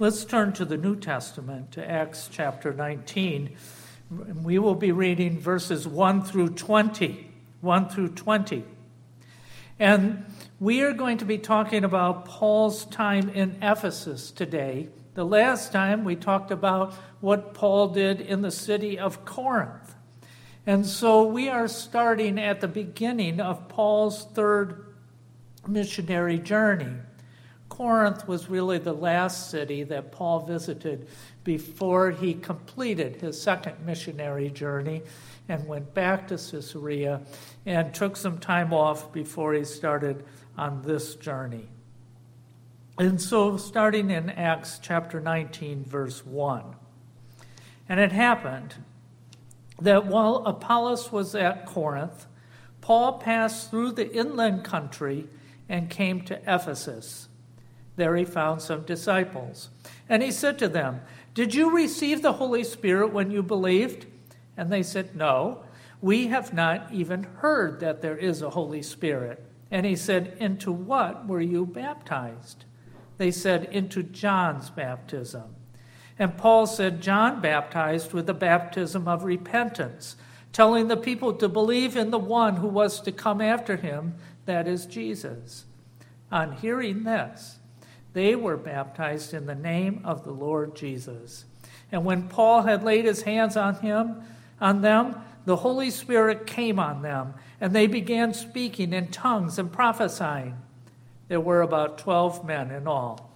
Let's turn to the New Testament, to Acts chapter 19. We will be reading verses 1 through 20. 1 through 20. And we are going to be talking about Paul's time in Ephesus today. The last time we talked about what Paul did in the city of Corinth. And so we are starting at the beginning of Paul's third missionary journey. Corinth was really the last city that Paul visited before he completed his second missionary journey and went back to Caesarea and took some time off before he started on this journey. And so, starting in Acts chapter 19, verse 1. And it happened that while Apollos was at Corinth, Paul passed through the inland country and came to Ephesus. There he found some disciples. And he said to them, Did you receive the Holy Spirit when you believed? And they said, No, we have not even heard that there is a Holy Spirit. And he said, Into what were you baptized? They said, Into John's baptism. And Paul said, John baptized with the baptism of repentance, telling the people to believe in the one who was to come after him, that is Jesus. On hearing this, they were baptized in the name of the Lord Jesus. And when Paul had laid his hands on him, on them, the Holy Spirit came on them, and they began speaking in tongues and prophesying. There were about twelve men in all.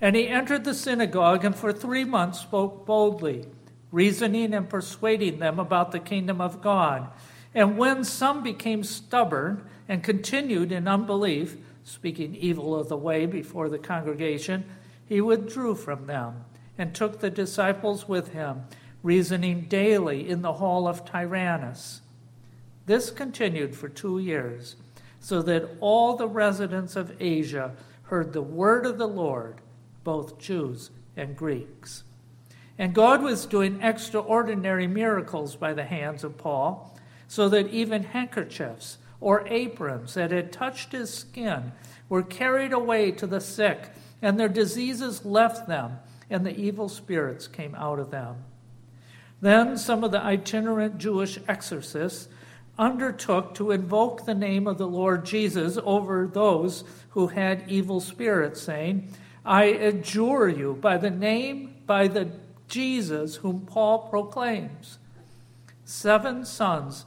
And he entered the synagogue and for three months spoke boldly, reasoning and persuading them about the kingdom of God. And when some became stubborn and continued in unbelief, speaking evil of the way before the congregation, he withdrew from them and took the disciples with him, reasoning daily in the hall of Tyrannus. This continued for two years, so that all the residents of Asia heard the word of the Lord, both Jews and Greeks. And God was doing extraordinary miracles by the hands of Paul, so that even handkerchiefs or aprons that had touched his skin were carried away to the sick, and their diseases left them, and the evil spirits came out of them. Then some of the itinerant Jewish exorcists undertook to invoke the name of the Lord Jesus over those who had evil spirits, saying, I adjure you by the name, by the Jesus whom Paul proclaims. Seven sons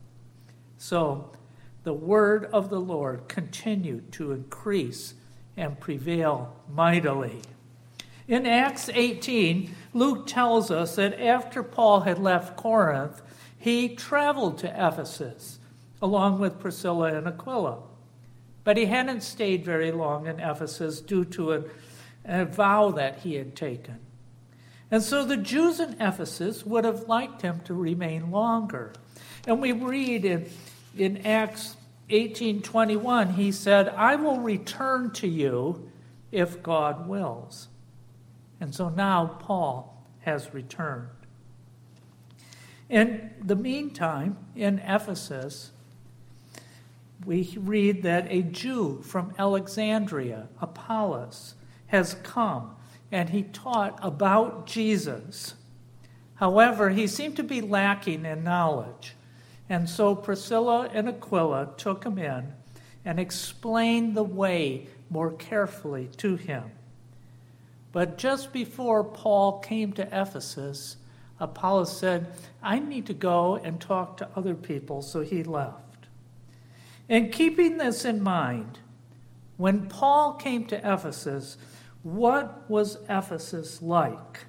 So the word of the Lord continued to increase and prevail mightily. In Acts 18, Luke tells us that after Paul had left Corinth, he traveled to Ephesus along with Priscilla and Aquila. But he hadn't stayed very long in Ephesus due to a, a vow that he had taken. And so the Jews in Ephesus would have liked him to remain longer. And we read in in Acts 18:21 he said, "I will return to you if God wills." And so now Paul has returned. In the meantime, in Ephesus, we read that a Jew from Alexandria, Apollos, has come and he taught about Jesus. However, he seemed to be lacking in knowledge. And so Priscilla and Aquila took him in and explained the way more carefully to him. But just before Paul came to Ephesus, Apollos said, I need to go and talk to other people, so he left. And keeping this in mind, when Paul came to Ephesus, what was Ephesus like?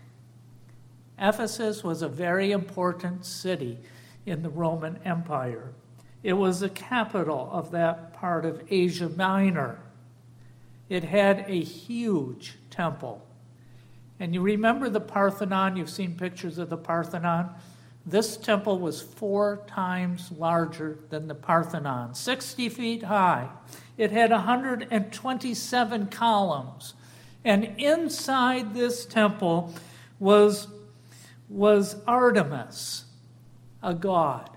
Ephesus was a very important city in the Roman Empire. It was the capital of that part of Asia Minor. It had a huge temple. And you remember the Parthenon? You've seen pictures of the Parthenon? This temple was four times larger than the Parthenon, 60 feet high. It had 127 columns. And inside this temple was, was Artemis, a god.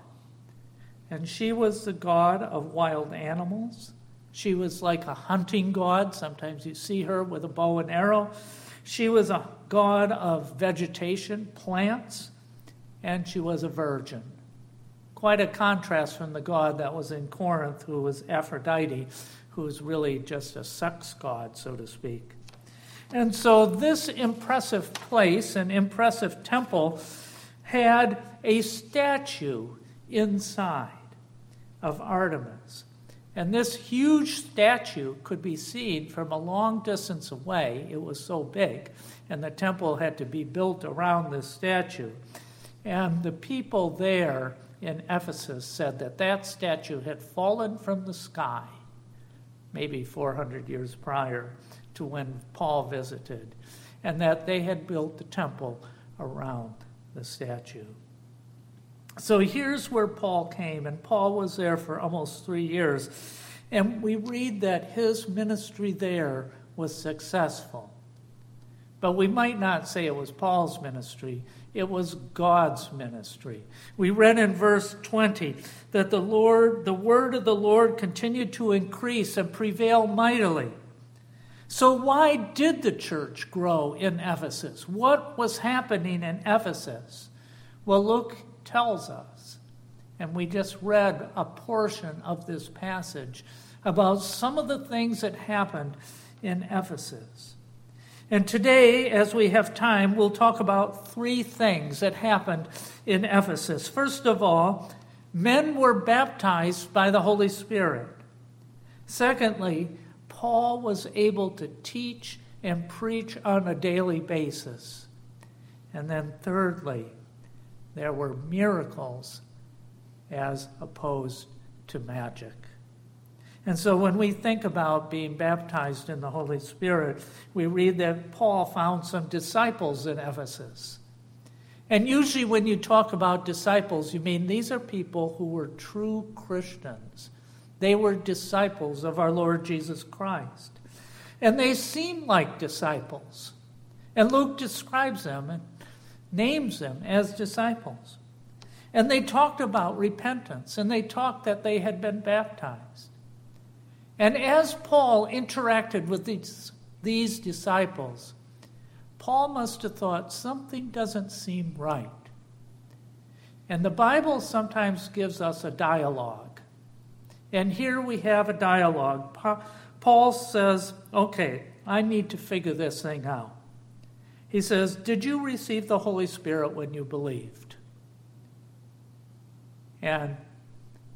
And she was the god of wild animals. She was like a hunting god. Sometimes you see her with a bow and arrow. She was a god of vegetation, plants, and she was a virgin. Quite a contrast from the god that was in Corinth, who was Aphrodite, who was really just a sex god, so to speak. And so, this impressive place, an impressive temple, had a statue inside of Artemis. And this huge statue could be seen from a long distance away. It was so big, and the temple had to be built around this statue. And the people there in Ephesus said that that statue had fallen from the sky maybe 400 years prior to when Paul visited, and that they had built the temple around the statue. So here's where Paul came, and Paul was there for almost three years. And we read that his ministry there was successful. But we might not say it was Paul's ministry, it was God's ministry. We read in verse 20 that the Lord, the word of the Lord continued to increase and prevail mightily. So, why did the church grow in Ephesus? What was happening in Ephesus? Well, Luke tells us, and we just read a portion of this passage about some of the things that happened in Ephesus. And today, as we have time, we'll talk about three things that happened in Ephesus. First of all, men were baptized by the Holy Spirit. Secondly, Paul was able to teach and preach on a daily basis. And then, thirdly, there were miracles as opposed to magic. And so when we think about being baptized in the Holy Spirit, we read that Paul found some disciples in Ephesus. And usually, when you talk about disciples, you mean these are people who were true Christians. They were disciples of our Lord Jesus Christ. And they seem like disciples. And Luke describes them and names them as disciples. And they talked about repentance, and they talked that they had been baptized. And as Paul interacted with these, these disciples, Paul must have thought something doesn't seem right. And the Bible sometimes gives us a dialogue. And here we have a dialogue. Paul says, Okay, I need to figure this thing out. He says, Did you receive the Holy Spirit when you believed? And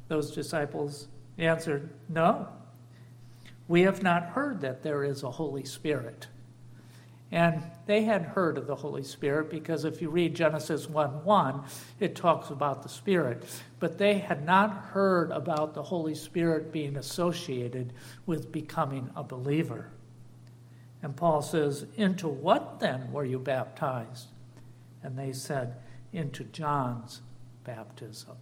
those disciples answered, No. We have not heard that there is a Holy Spirit. And they had heard of the Holy Spirit because if you read Genesis 1 1, it talks about the Spirit. But they had not heard about the Holy Spirit being associated with becoming a believer. And Paul says, Into what then were you baptized? And they said, Into John's baptism.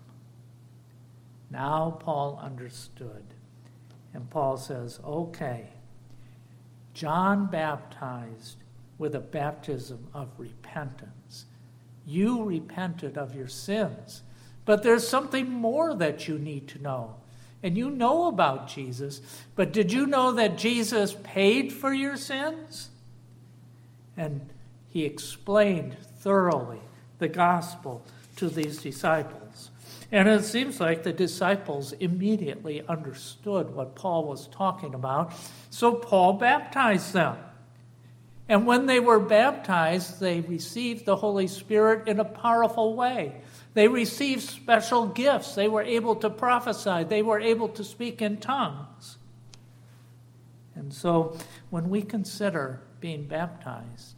Now Paul understood. And Paul says, okay, John baptized with a baptism of repentance. You repented of your sins. But there's something more that you need to know. And you know about Jesus, but did you know that Jesus paid for your sins? And he explained thoroughly the gospel to these disciples. And it seems like the disciples immediately understood what Paul was talking about, so Paul baptized them. And when they were baptized, they received the Holy Spirit in a powerful way. They received special gifts. They were able to prophesy. They were able to speak in tongues. And so when we consider being baptized,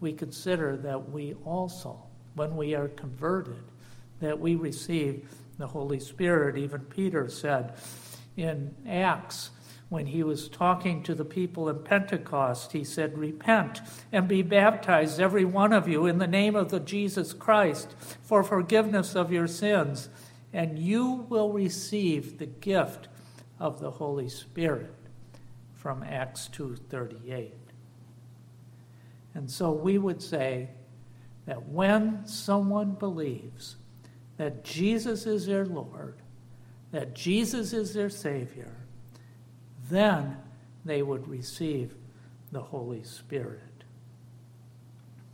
we consider that we also, when we are converted, that we receive the Holy Spirit. Even Peter said in Acts, when he was talking to the people in Pentecost, he said, Repent and be baptized, every one of you, in the name of the Jesus Christ for forgiveness of your sins, and you will receive the gift of the Holy Spirit from Acts 2:38. And so we would say that when someone believes that Jesus is their Lord, that Jesus is their Savior, then they would receive the Holy Spirit.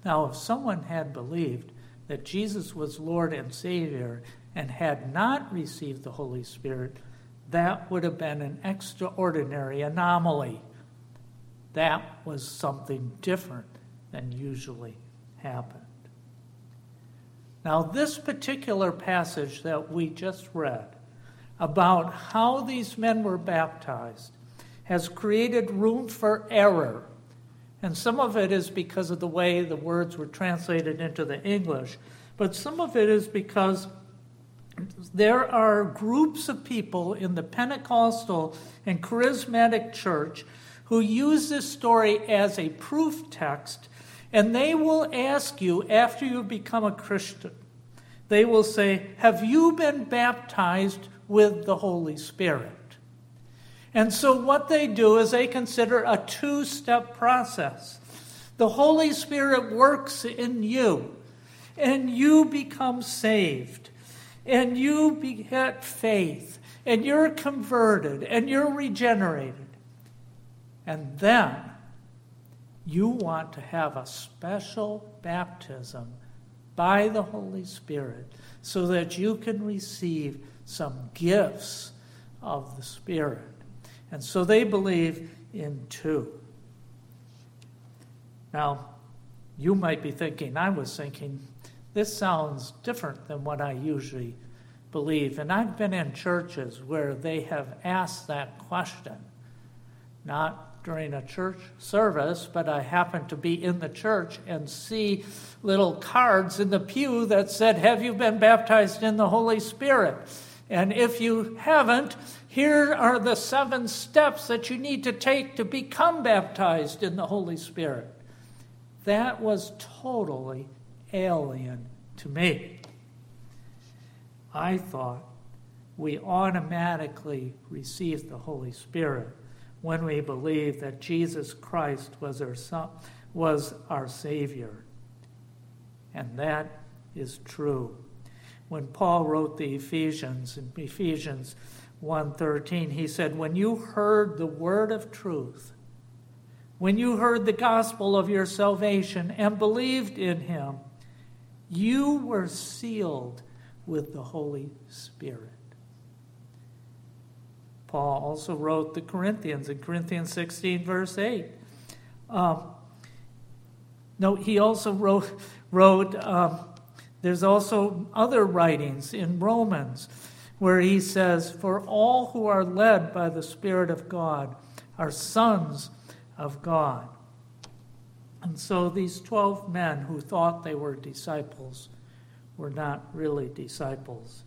Now, if someone had believed that Jesus was Lord and Savior and had not received the Holy Spirit, that would have been an extraordinary anomaly. That was something different than usually happened. Now, this particular passage that we just read about how these men were baptized has created room for error. And some of it is because of the way the words were translated into the English, but some of it is because there are groups of people in the Pentecostal and charismatic church who use this story as a proof text, and they will ask you after you become a Christian, they will say, Have you been baptized with the Holy Spirit? And so, what they do is they consider a two step process. The Holy Spirit works in you, and you become saved, and you get faith, and you're converted, and you're regenerated. And then you want to have a special baptism by the Holy Spirit so that you can receive some gifts of the Spirit. And so they believe in two. Now, you might be thinking, I was thinking, this sounds different than what I usually believe. And I've been in churches where they have asked that question, not during a church service, but I happened to be in the church and see little cards in the pew that said, Have you been baptized in the Holy Spirit? And if you haven't, here are the seven steps that you need to take to become baptized in the Holy Spirit. That was totally alien to me. I thought we automatically received the Holy Spirit when we believe that Jesus Christ was our, son, was our Savior. And that is true. When Paul wrote the Ephesians, in Ephesians 1:13 he said when you heard the word of truth when you heard the gospel of your salvation and believed in him you were sealed with the holy spirit. Paul also wrote the corinthians in corinthians 16 verse 8 um, no he also wrote wrote um, there's also other writings in romans where he says, For all who are led by the Spirit of God are sons of God. And so these 12 men who thought they were disciples were not really disciples.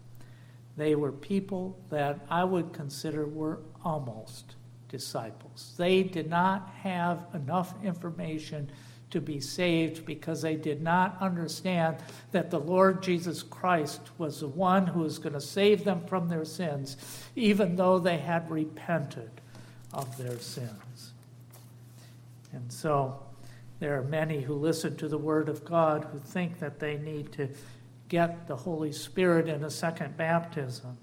They were people that I would consider were almost disciples. They did not have enough information to be saved because they did not understand that the Lord Jesus Christ was the one who was going to save them from their sins, even though they had repented of their sins. And so there are many who listen to the Word of God who think that they need to get the Holy Spirit in a second baptism.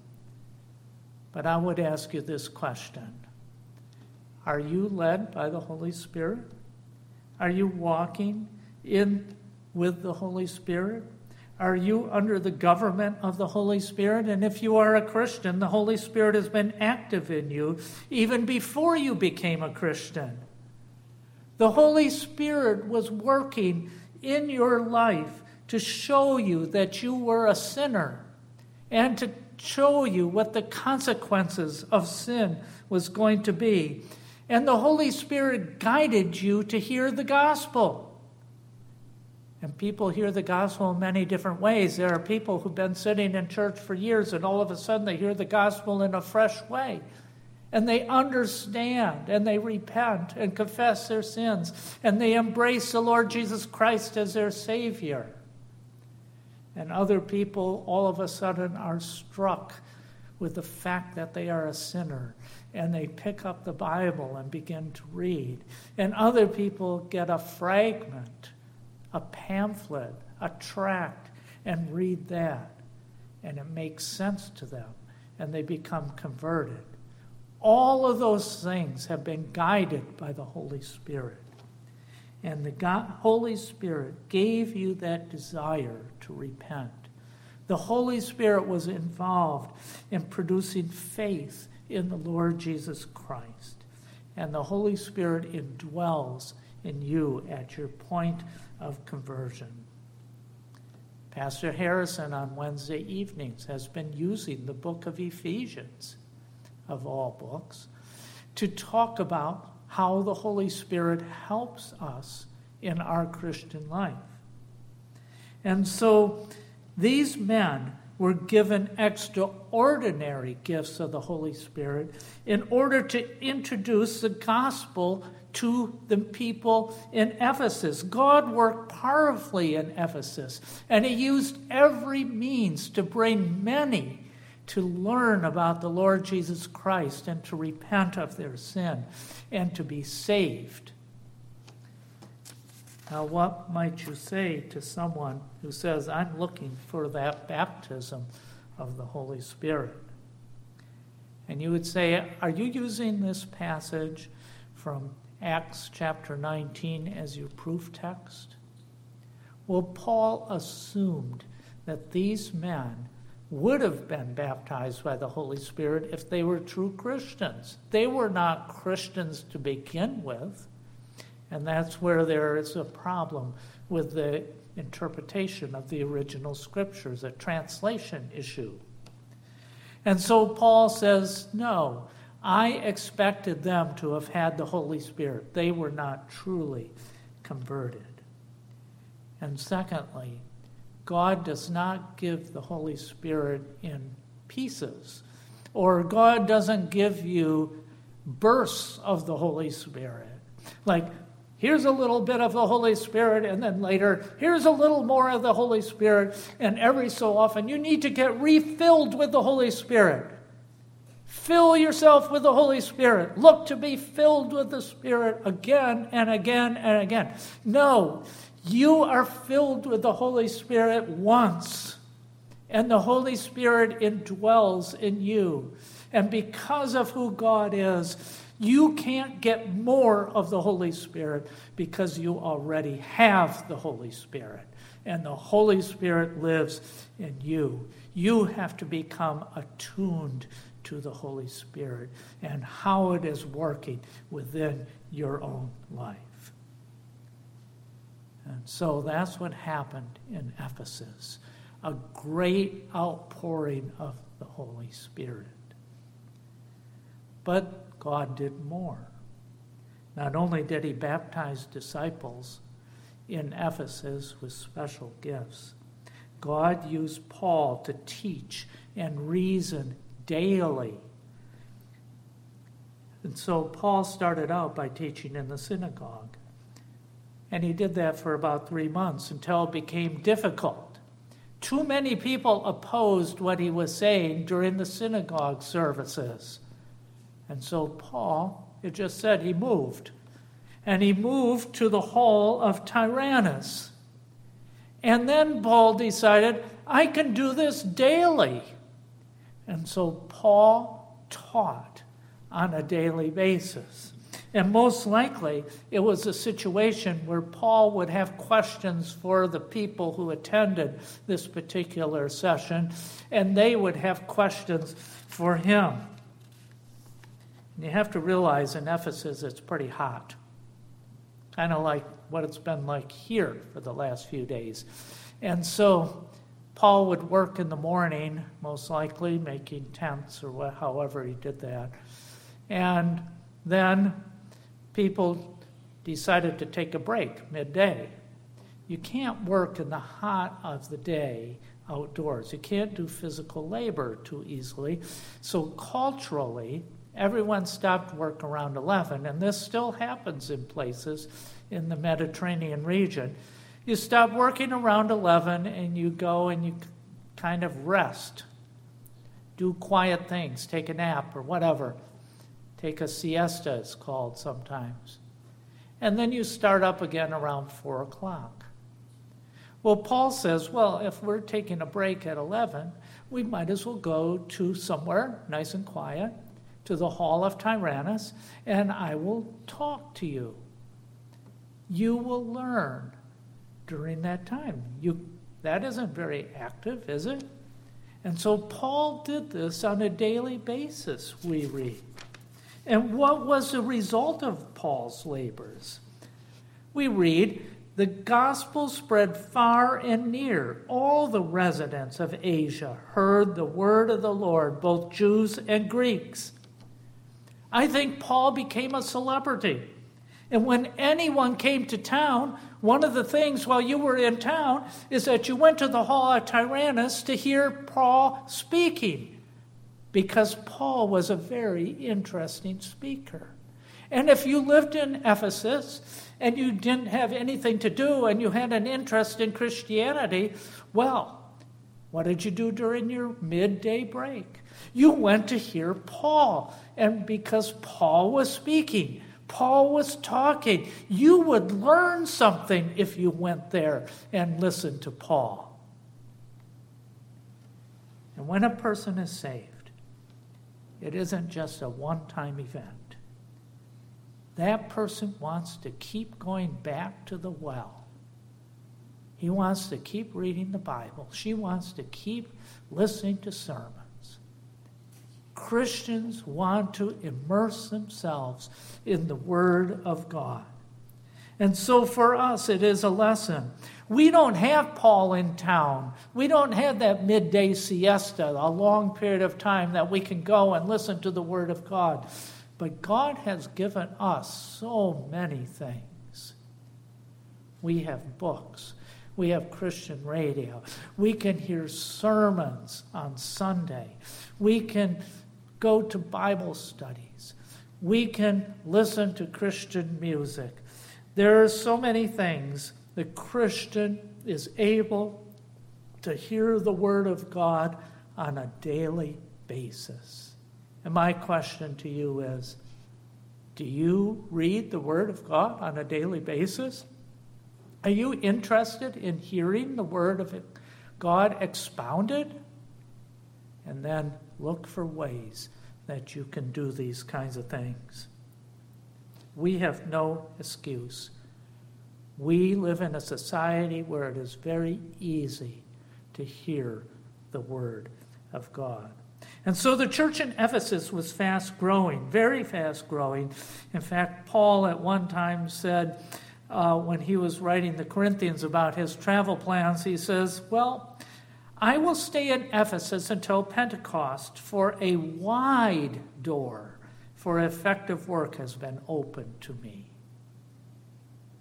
But I would ask you this question Are you led by the Holy Spirit? Are you walking in with the Holy Spirit? Are you under the government of the Holy Spirit? And if you are a Christian, the Holy Spirit has been active in you even before you became a Christian. The Holy Spirit was working in your life to show you that you were a sinner and to show you what the consequences of sin was going to be. And the Holy Spirit guided you to hear the gospel. And people hear the gospel in many different ways. There are people who've been sitting in church for years, and all of a sudden they hear the gospel in a fresh way. And they understand and they repent and confess their sins and they embrace the Lord Jesus Christ as their Savior. And other people all of a sudden are struck with the fact that they are a sinner and they pick up the Bible and begin to read. And other people get a fragment, a pamphlet, a tract, and read that. And it makes sense to them, and they become converted. All of those things have been guided by the Holy Spirit. And the God, Holy Spirit gave you that desire to repent. The Holy Spirit was involved in producing faith in the Lord Jesus Christ. And the Holy Spirit indwells in you at your point of conversion. Pastor Harrison on Wednesday evenings has been using the book of Ephesians, of all books, to talk about how the Holy Spirit helps us in our Christian life. And so these men were given extraordinary gifts of the Holy Spirit in order to introduce the gospel to the people in Ephesus. God worked powerfully in Ephesus, and He used every means to bring many to learn about the Lord Jesus Christ and to repent of their sin and to be saved. Now, what might you say to someone who says, I'm looking for that baptism of the Holy Spirit? And you would say, Are you using this passage from Acts chapter 19 as your proof text? Well, Paul assumed that these men would have been baptized by the Holy Spirit if they were true Christians. They were not Christians to begin with. And that's where there is a problem with the interpretation of the original scriptures, a translation issue. And so Paul says, No, I expected them to have had the Holy Spirit. They were not truly converted. And secondly, God does not give the Holy Spirit in pieces, or God doesn't give you bursts of the Holy Spirit. Like Here's a little bit of the Holy Spirit, and then later, here's a little more of the Holy Spirit. And every so often, you need to get refilled with the Holy Spirit. Fill yourself with the Holy Spirit. Look to be filled with the Spirit again and again and again. No, you are filled with the Holy Spirit once, and the Holy Spirit indwells in you. And because of who God is, you can't get more of the Holy Spirit because you already have the Holy Spirit. And the Holy Spirit lives in you. You have to become attuned to the Holy Spirit and how it is working within your own life. And so that's what happened in Ephesus a great outpouring of the Holy Spirit. But God did more. Not only did he baptize disciples in Ephesus with special gifts, God used Paul to teach and reason daily. And so Paul started out by teaching in the synagogue. And he did that for about three months until it became difficult. Too many people opposed what he was saying during the synagogue services. And so Paul, it just said he moved. And he moved to the hall of Tyrannus. And then Paul decided, I can do this daily. And so Paul taught on a daily basis. And most likely, it was a situation where Paul would have questions for the people who attended this particular session, and they would have questions for him. And you have to realize in Ephesus it's pretty hot. kind of like what it's been like here for the last few days. And so Paul would work in the morning, most likely, making tents or what, however he did that. And then people decided to take a break midday. You can't work in the hot of the day outdoors. You can't do physical labor too easily. So, culturally, everyone stopped work around 11, and this still happens in places in the Mediterranean region. You stop working around 11 and you go and you kind of rest, do quiet things, take a nap or whatever. Take a siesta, it's called sometimes. And then you start up again around 4 o'clock. Well, Paul says, well, if we're taking a break at 11, we might as well go to somewhere nice and quiet, to the hall of Tyrannus, and I will talk to you. You will learn during that time. You, that isn't very active, is it? And so Paul did this on a daily basis, we read. And what was the result of Paul's labors? We read, the gospel spread far and near. All the residents of Asia heard the word of the Lord, both Jews and Greeks. I think Paul became a celebrity. And when anyone came to town, one of the things while you were in town is that you went to the hall of Tyrannus to hear Paul speaking because Paul was a very interesting speaker. And if you lived in Ephesus and you didn't have anything to do and you had an interest in Christianity, well, what did you do during your midday break? You went to hear Paul. And because Paul was speaking, Paul was talking, you would learn something if you went there and listened to Paul. And when a person is saved, it isn't just a one time event. That person wants to keep going back to the well. He wants to keep reading the Bible. She wants to keep listening to sermons. Christians want to immerse themselves in the Word of God. And so for us, it is a lesson. We don't have Paul in town. We don't have that midday siesta, a long period of time that we can go and listen to the Word of God. But God has given us so many things. We have books. We have Christian radio. We can hear sermons on Sunday. We can go to Bible studies. We can listen to Christian music. There are so many things the Christian is able to hear the Word of God on a daily basis. And my question to you is do you read the Word of God on a daily basis? Are you interested in hearing the Word of God expounded? And then look for ways that you can do these kinds of things. We have no excuse. We live in a society where it is very easy to hear the word of God. And so the church in Ephesus was fast growing, very fast growing. In fact, Paul at one time said, uh, when he was writing the Corinthians about his travel plans, he says, Well, I will stay in Ephesus until Pentecost, for a wide door for effective work has been opened to me.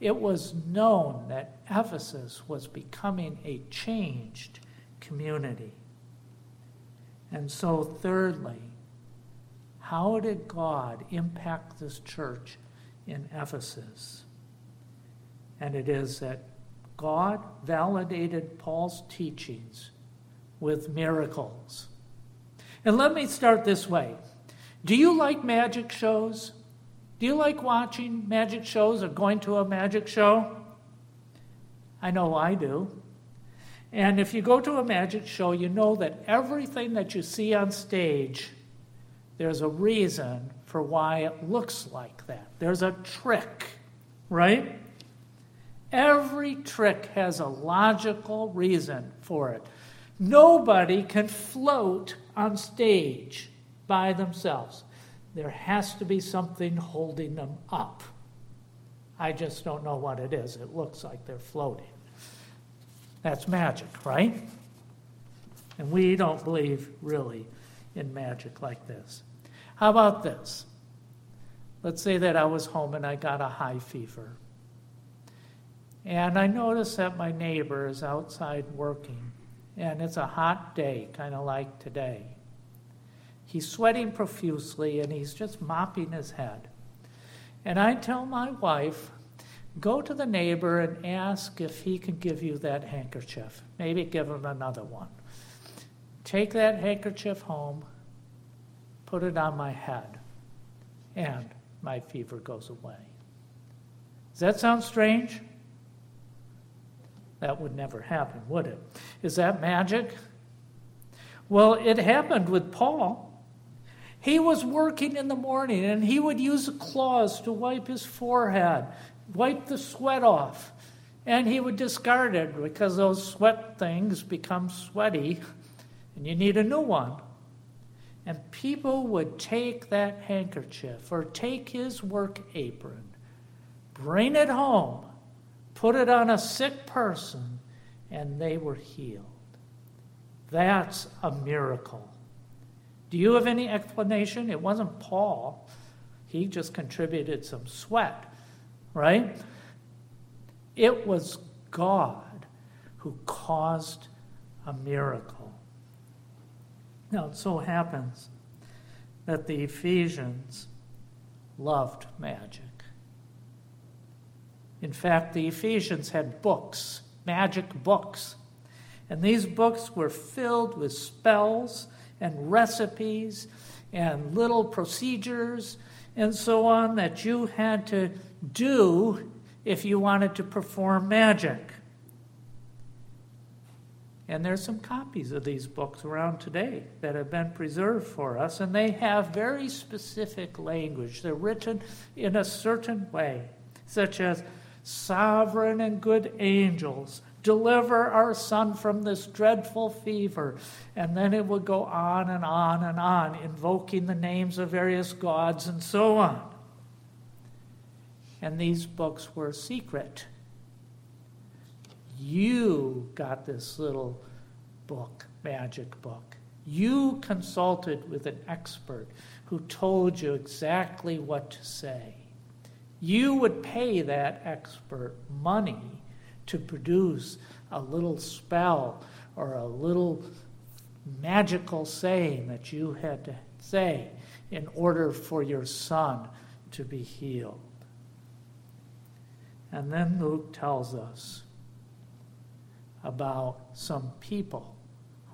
It was known that Ephesus was becoming a changed community. And so, thirdly, how did God impact this church in Ephesus? And it is that God validated Paul's teachings with miracles. And let me start this way do you like magic shows? Do you like watching magic shows or going to a magic show? I know I do. And if you go to a magic show, you know that everything that you see on stage, there's a reason for why it looks like that. There's a trick, right? Every trick has a logical reason for it. Nobody can float on stage by themselves. There has to be something holding them up. I just don't know what it is. It looks like they're floating. That's magic, right? And we don't believe really in magic like this. How about this? Let's say that I was home and I got a high fever. And I notice that my neighbor is outside working, and it's a hot day, kind of like today. He's sweating profusely and he's just mopping his head. And I tell my wife, go to the neighbor and ask if he can give you that handkerchief. Maybe give him another one. Take that handkerchief home, put it on my head, and my fever goes away. Does that sound strange? That would never happen, would it? Is that magic? Well, it happened with Paul. He was working in the morning and he would use claws to wipe his forehead, wipe the sweat off, and he would discard it because those sweat things become sweaty and you need a new one. And people would take that handkerchief or take his work apron, bring it home, put it on a sick person, and they were healed. That's a miracle. Do you have any explanation? It wasn't Paul. He just contributed some sweat, right? It was God who caused a miracle. Now, it so happens that the Ephesians loved magic. In fact, the Ephesians had books, magic books. And these books were filled with spells and recipes and little procedures and so on that you had to do if you wanted to perform magic. And there's some copies of these books around today that have been preserved for us, and they have very specific language. They're written in a certain way, such as sovereign and good angels, deliver our son from this dreadful fever. And then it would go on and on and on, invoking the names of various gods and so on. And these books were secret. You got this little book, magic book. You consulted with an expert who told you exactly what to say. You would pay that expert money to produce a little spell or a little magical saying that you had to say in order for your son to be healed. And then Luke tells us about some people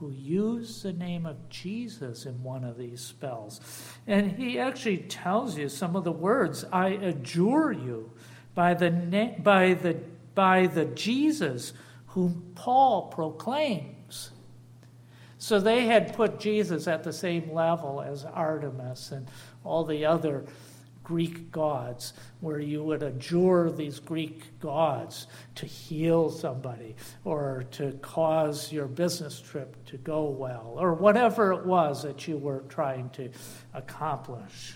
who use the name of Jesus in one of these spells. And he actually tells you some of the words I adjure you by the, na- by the by the Jesus whom Paul proclaims. So they had put Jesus at the same level as Artemis and all the other Greek gods, where you would adjure these Greek gods to heal somebody or to cause your business trip to go well or whatever it was that you were trying to accomplish.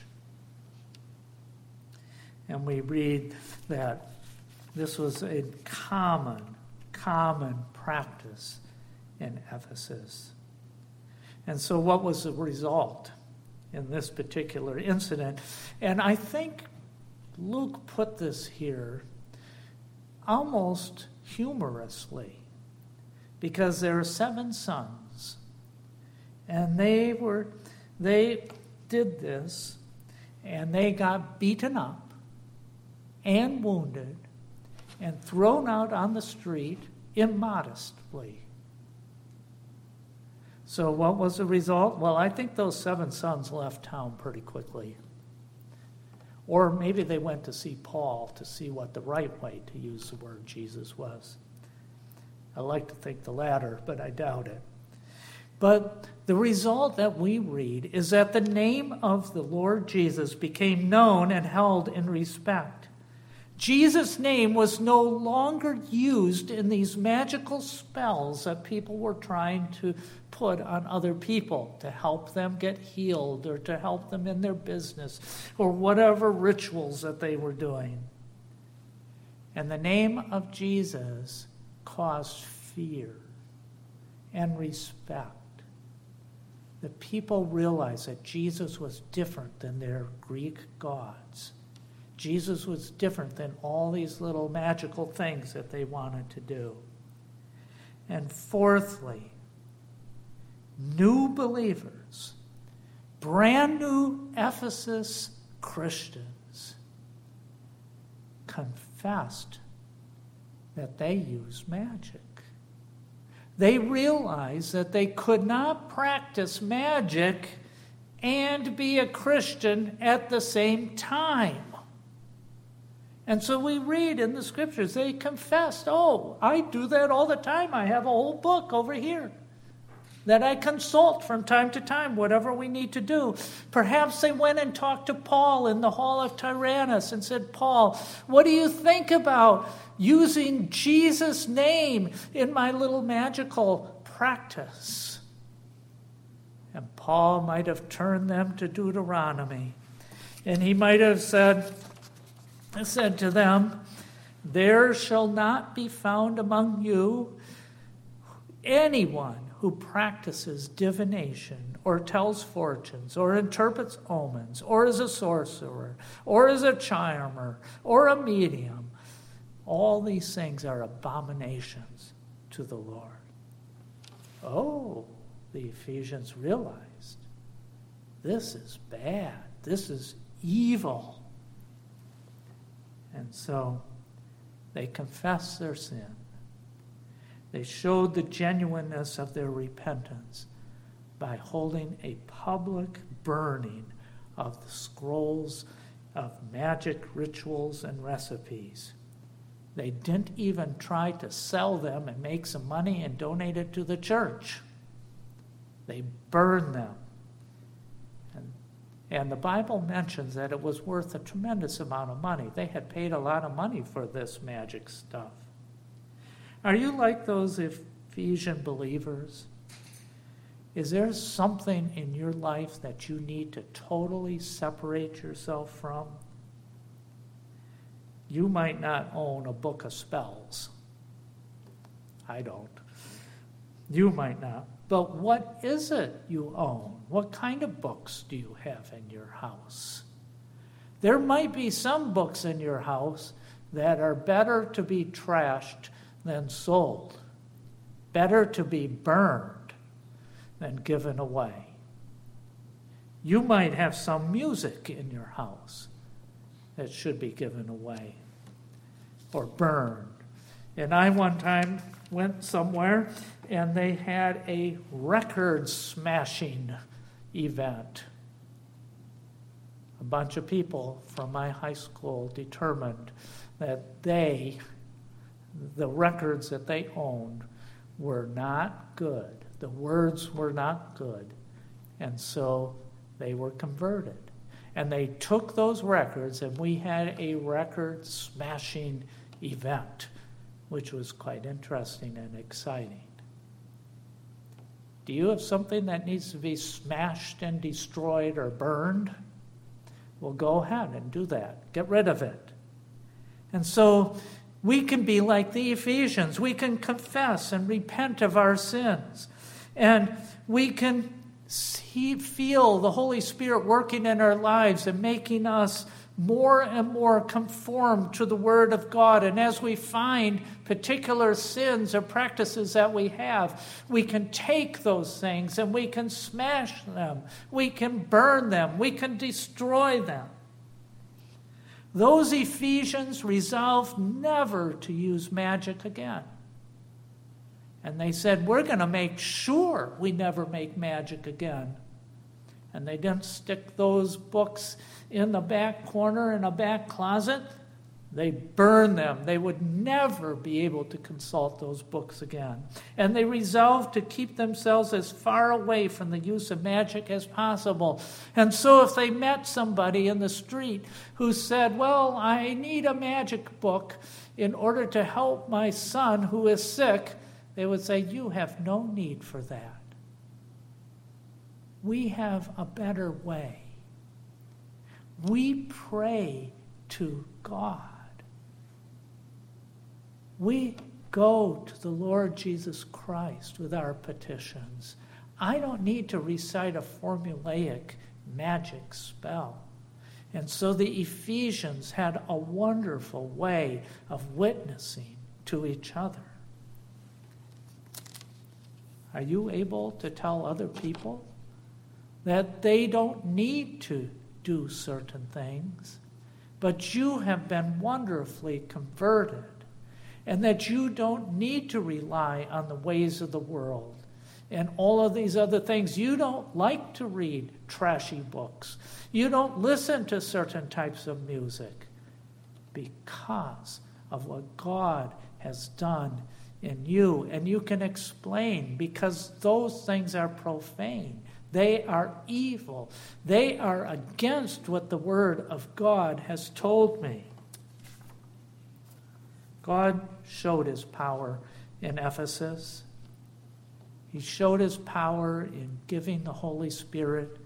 And we read that this was a common, common practice in Ephesus. And so, what was the result in this particular incident? And I think Luke put this here almost humorously because there are seven sons and they were they did this and they got beaten up and wounded and thrown out on the street immodestly. So, what was the result? Well, I think those seven sons left town pretty quickly. Or maybe they went to see Paul to see what the right way to use the word Jesus was. I like to think the latter, but I doubt it. But the result that we read is that the name of the Lord Jesus became known and held in respect. Jesus' name was no longer used in these magical spells that people were trying to put on other people to help them get healed or to help them in their business or whatever rituals that they were doing. And the name of Jesus caused fear and respect. The people realized that Jesus was different than their Greek gods. Jesus was different than all these little magical things that they wanted to do. And fourthly, new believers, brand new Ephesus Christians, confessed that they use magic. They realized that they could not practice magic and be a Christian at the same time. And so we read in the scriptures, they confessed, Oh, I do that all the time. I have a whole book over here that I consult from time to time, whatever we need to do. Perhaps they went and talked to Paul in the hall of Tyrannus and said, Paul, what do you think about using Jesus' name in my little magical practice? And Paul might have turned them to Deuteronomy. And he might have said, said to them, There shall not be found among you anyone who practices divination or tells fortunes or interprets omens or is a sorcerer or is a charmer or a medium. All these things are abominations to the Lord. Oh, the Ephesians realized this is bad. This is evil. And so they confess their sin they showed the genuineness of their repentance by holding a public burning of the scrolls of magic rituals and recipes. They didn't even try to sell them and make some money and donate it to the church. They burned them. And, and the Bible mentions that it was worth a tremendous amount of money. They had paid a lot of money for this magic stuff. Are you like those Ephesian believers? Is there something in your life that you need to totally separate yourself from? You might not own a book of spells. I don't. You might not. But what is it you own? What kind of books do you have in your house? There might be some books in your house that are better to be trashed than sold. Better to be burned than given away. You might have some music in your house that should be given away or burned. And I one time went somewhere and they had a record smashing event. A bunch of people from my high school determined that they the records that they owned were not good. The words were not good. And so they were converted. And they took those records, and we had a record smashing event, which was quite interesting and exciting. Do you have something that needs to be smashed and destroyed or burned? Well, go ahead and do that. Get rid of it. And so we can be like the Ephesians. We can confess and repent of our sins. And we can see, feel the Holy Spirit working in our lives and making us more and more conformed to the Word of God. And as we find particular sins or practices that we have, we can take those things and we can smash them, we can burn them, we can destroy them. Those Ephesians resolved never to use magic again. And they said, We're going to make sure we never make magic again. And they didn't stick those books in the back corner in a back closet. They burn them. They would never be able to consult those books again. And they resolved to keep themselves as far away from the use of magic as possible. And so, if they met somebody in the street who said, Well, I need a magic book in order to help my son who is sick, they would say, You have no need for that. We have a better way. We pray to God We go to the Lord Jesus Christ with our petitions. I don't need to recite a formulaic magic spell. And so the Ephesians had a wonderful way of witnessing to each other. Are you able to tell other people that they don't need to do certain things, but you have been wonderfully converted, and that you don't need to rely on the ways of the world and all of these other things? You don't like to read trashy books, you don't listen to certain types of music because of what God has done in you. And you can explain because those things are profane. They are evil. They are against what the Word of God has told me. God showed his power in Ephesus. He showed his power in giving the Holy Spirit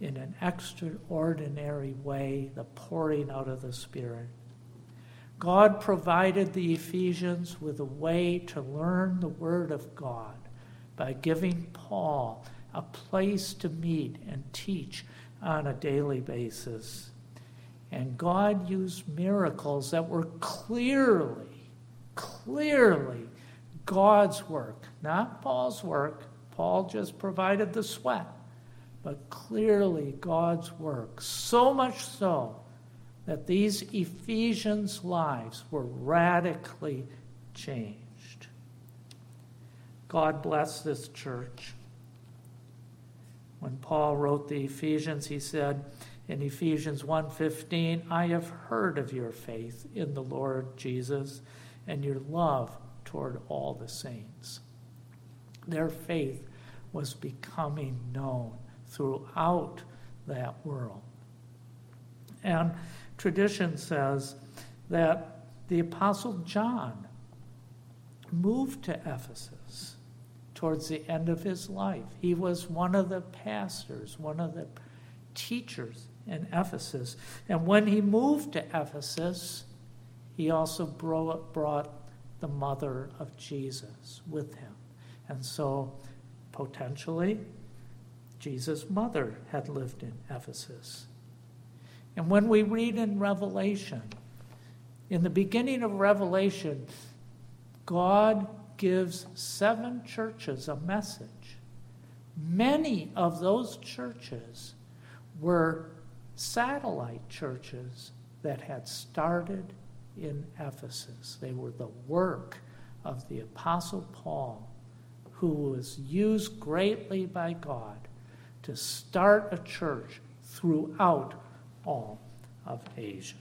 in an extraordinary way, the pouring out of the Spirit. God provided the Ephesians with a way to learn the Word of God by giving Paul a place to meet and teach on a daily basis. And God used miracles that were clearly, clearly God's work, not Paul's work. Paul just provided the sweat, but clearly God's work. So much so that these Ephesians' lives were radically changed. God bless this church. When Paul wrote the Ephesians, he said in Ephesians 1:15, "I have heard of your faith in the Lord Jesus and your love toward all the saints." Their faith was becoming known throughout that world. And tradition says that the Apostle John moved to Ephesus towards the end of his life. He was one of the pastors, one of the teachers in Ephesus. And when he moved to Ephesus, he also brought the mother of Jesus with him. And so, potentially, Jesus' mother had lived in Ephesus. And when we read in Revelation, in the beginning of Revelation, God gives seven churches a message. Many of those churches were satellite churches that had started in Ephesus. They were the work of the Apostle Paul, who was used greatly by God to start a church throughout all of Asia.